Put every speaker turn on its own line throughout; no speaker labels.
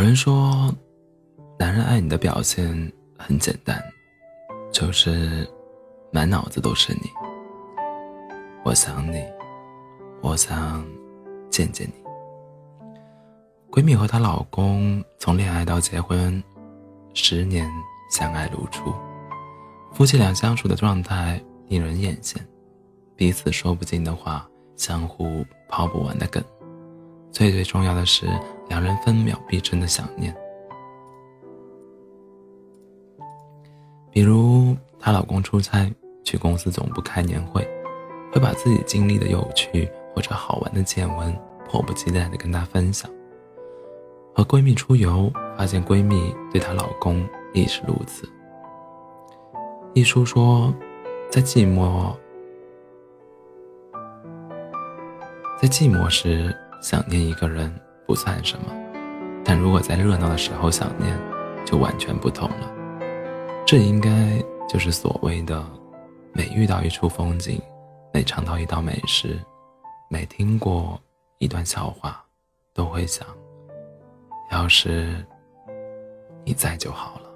有人说，男人爱你的表现很简单，就是满脑子都是你。我想你，我想见见你。闺蜜和她老公从恋爱到结婚，十年相爱如初，夫妻俩相处的状态令人艳羡，彼此说不尽的话，相互抛不完的梗。最最重要的是，两人分秒必争的想念。比如，她老公出差去公司总部开年会，会把自己经历的有趣或者好玩的见闻迫不及待地跟她分享；和闺蜜出游，发现闺蜜对她老公亦是如此。一书说，在寂寞，在寂寞时。想念一个人不算什么，但如果在热闹的时候想念，就完全不同了。这应该就是所谓的：每遇到一处风景，每尝到一道美食，每听过一段笑话，都会想，要是你在就好了。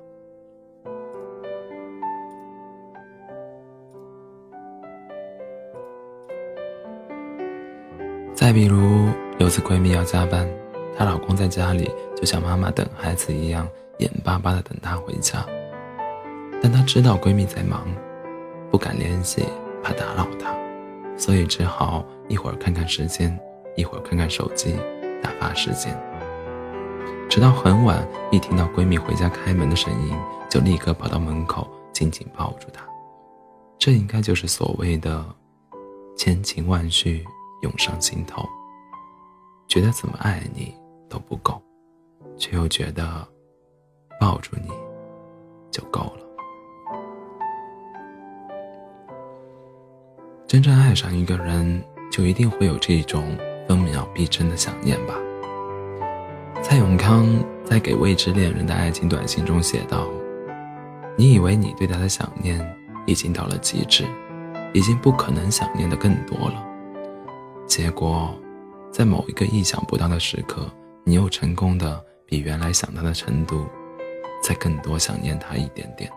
再比如。有次闺蜜要加班，她老公在家里就像妈妈等孩子一样，眼巴巴的等她回家。但她知道闺蜜在忙，不敢联系，怕打扰她，所以只好一会儿看看时间，一会儿看看手机，打发时间。直到很晚，一听到闺蜜回家开门的声音，就立刻跑到门口，紧紧抱住她。这应该就是所谓的千情万绪涌上心头。觉得怎么爱你都不够，却又觉得抱住你就够了。真正爱上一个人，就一定会有这种分秒必争的想念吧。蔡永康在给未知恋人的爱情短信中写道：“你以为你对他的想念已经到了极致，已经不可能想念的更多了，结果……”在某一个意想不到的时刻，你又成功的比原来想他的程度，再更多想念他一点点。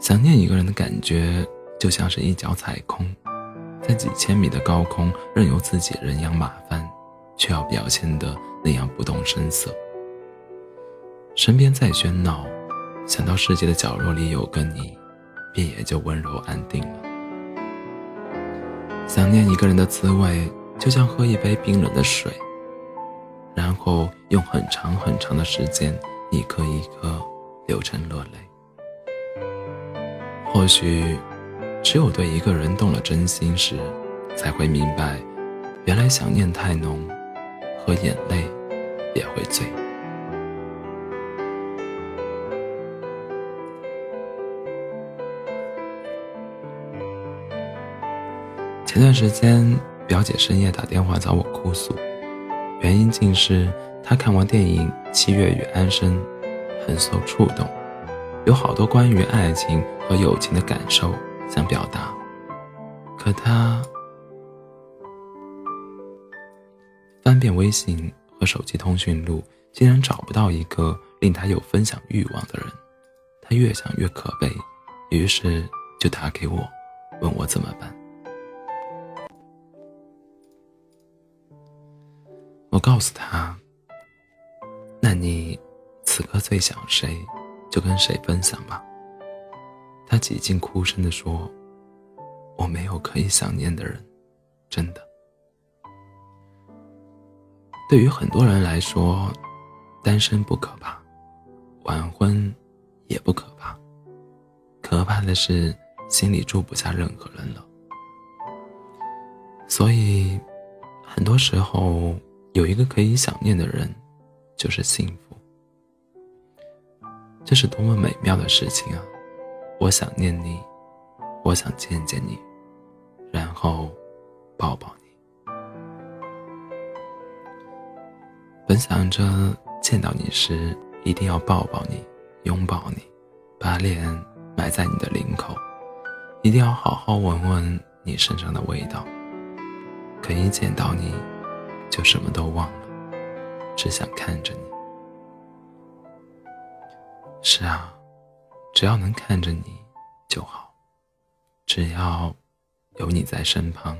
想念一个人的感觉，就像是一脚踩空，在几千米的高空，任由自己人仰马翻，却要表现的那样不动声色。身边再喧闹，想到世界的角落里有个你，便也就温柔安定了。想念一个人的滋味。就像喝一杯冰冷的水，然后用很长很长的时间，一颗一颗流成热泪。或许，只有对一个人动了真心时，才会明白，原来想念太浓，和眼泪也会醉。前段时间。表姐深夜打电话找我哭诉，原因竟是他看完电影《七月与安生》，很受触动，有好多关于爱情和友情的感受想表达，可他翻遍微信和手机通讯录，竟然找不到一个令他有分享欲望的人，他越想越可悲，于是就打给我，问我怎么办。我告诉他：“那你此刻最想谁，就跟谁分享吧。”他几近哭声地说：“我没有可以想念的人，真的。”对于很多人来说，单身不可怕，晚婚也不可怕，可怕的是心里住不下任何人了。所以，很多时候。有一个可以想念的人，就是幸福。这是多么美妙的事情啊！我想念你，我想见见你，然后抱抱你。本想着见到你时一定要抱抱你，拥抱你，把脸埋在你的领口，一定要好好闻闻你身上的味道。可一见到你。就什么都忘了，只想看着你。是啊，只要能看着你就好，只要有你在身旁，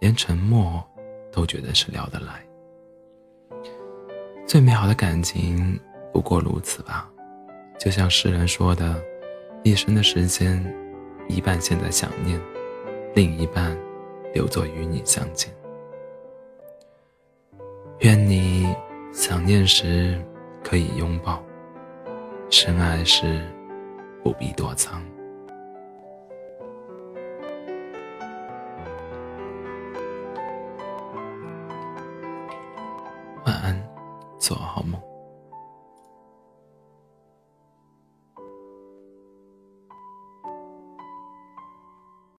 连沉默都觉得是聊得来。最美好的感情不过如此吧，就像诗人说的：“一生的时间，一半现在想念，另一半留作与你相见。”愿你想念时可以拥抱，深爱时不必躲藏。晚安，做好梦。